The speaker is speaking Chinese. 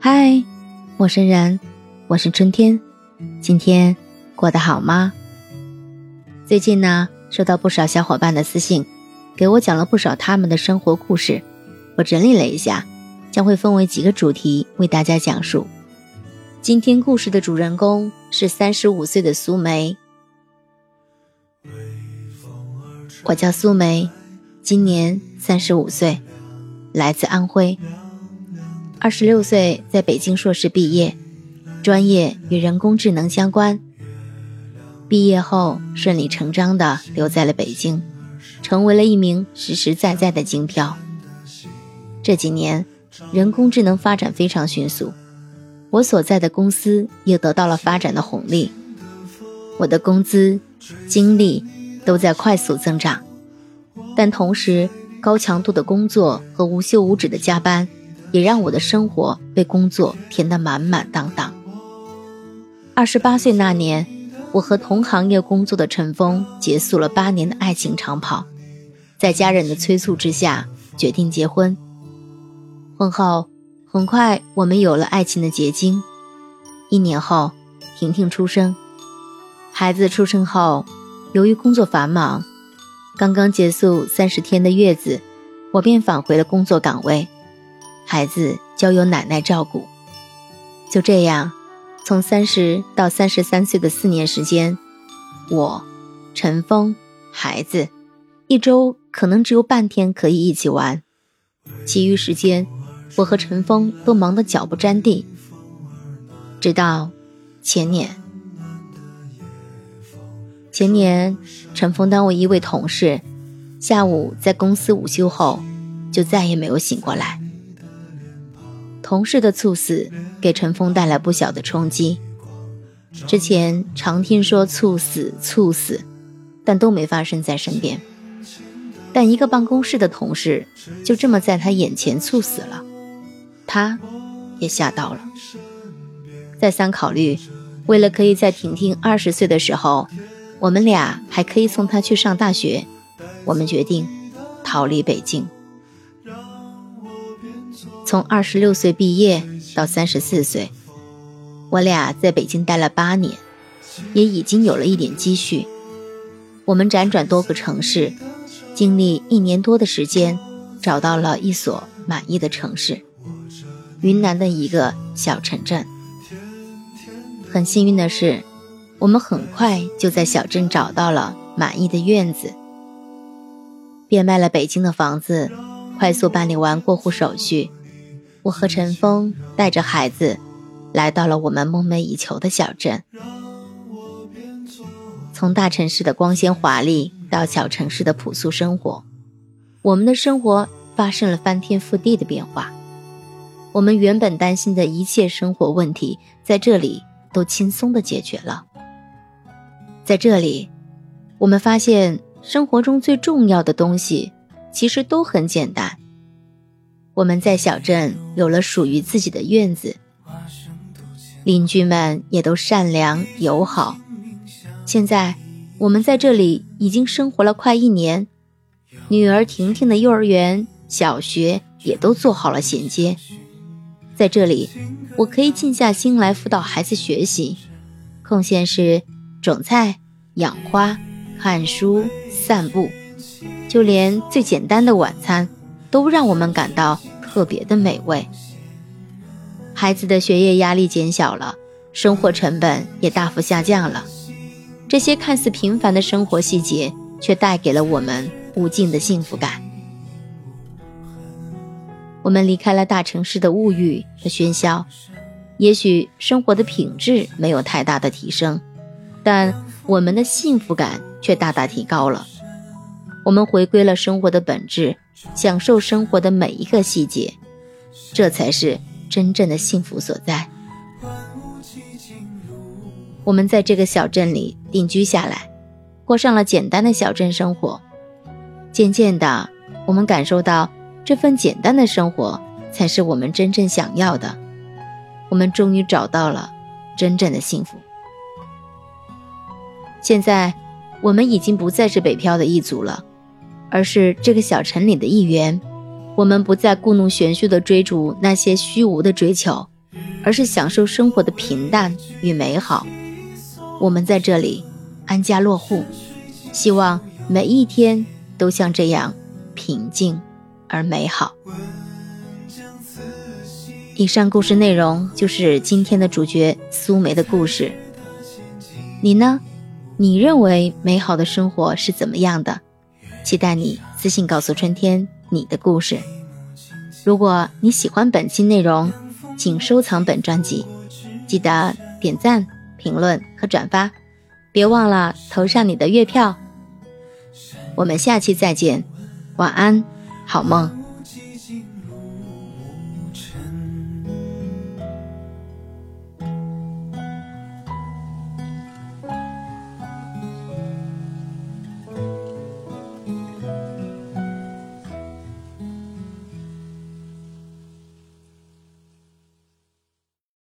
嗨，陌生人，我是春天。今天过得好吗？最近呢，收到不少小伙伴的私信，给我讲了不少他们的生活故事。我整理了一下，将会分为几个主题为大家讲述。今天故事的主人公是三十五岁的苏梅。我叫苏梅，今年三十五岁，来自安徽。二十六岁在北京硕士毕业，专业与人工智能相关。毕业后顺理成章的留在了北京，成为了一名实实在在的京漂。这几年，人工智能发展非常迅速，我所在的公司也得到了发展的红利。我的工资、精力都在快速增长，但同时高强度的工作和无休无止的加班。也让我的生活被工作填得满满当当。二十八岁那年，我和同行业工作的陈峰结束了八年的爱情长跑，在家人的催促之下，决定结婚。婚后，很快我们有了爱情的结晶。一年后，婷婷出生。孩子出生后，由于工作繁忙，刚刚结束三十天的月子，我便返回了工作岗位。孩子交由奶奶照顾，就这样，从三十到三十三岁的四年时间，我、陈峰、孩子，一周可能只有半天可以一起玩，其余时间，我和陈峰都忙得脚不沾地。直到前年，前年，陈峰单位一位同事，下午在公司午休后，就再也没有醒过来。同事的猝死给陈峰带来不小的冲击。之前常听说猝死、猝死，但都没发生在身边。但一个办公室的同事就这么在他眼前猝死了，他也吓到了。再三考虑，为了可以在婷婷二十岁的时候，我们俩还可以送她去上大学，我们决定逃离北京。从二十六岁毕业到三十四岁，我俩在北京待了八年，也已经有了一点积蓄。我们辗转多个城市，经历一年多的时间，找到了一所满意的城市——云南的一个小城镇。很幸运的是，我们很快就在小镇找到了满意的院子，变卖了北京的房子，快速办理完过户手续。我和陈峰带着孩子，来到了我们梦寐以求的小镇。从大城市的光鲜华丽到小城市的朴素生活，我们的生活发生了翻天覆地的变化。我们原本担心的一切生活问题，在这里都轻松的解决了。在这里，我们发现生活中最重要的东西，其实都很简单。我们在小镇有了属于自己的院子，邻居们也都善良友好。现在我们在这里已经生活了快一年，女儿婷婷的幼儿园、小学也都做好了衔接。在这里，我可以静下心来辅导孩子学习，空闲时种菜、养花、看书、散步，就连最简单的晚餐。都让我们感到特别的美味。孩子的学业压力减小了，生活成本也大幅下降了。这些看似平凡的生活细节，却带给了我们无尽的幸福感。我们离开了大城市的物欲和喧嚣，也许生活的品质没有太大的提升，但我们的幸福感却大大提高了。我们回归了生活的本质。享受生活的每一个细节，这才是真正的幸福所在。我们在这个小镇里定居下来，过上了简单的小镇生活。渐渐的，我们感受到这份简单的生活才是我们真正想要的。我们终于找到了真正的幸福。现在，我们已经不再是北漂的一族了。而是这个小城里的一员，我们不再故弄玄虚的追逐那些虚无的追求，而是享受生活的平淡与美好。我们在这里安家落户，希望每一天都像这样平静而美好。以上故事内容就是今天的主角苏梅的故事。你呢？你认为美好的生活是怎么样的？期待你私信告诉春天你的故事。如果你喜欢本期内容，请收藏本专辑，记得点赞、评论和转发，别忘了投上你的月票。我们下期再见，晚安，好梦。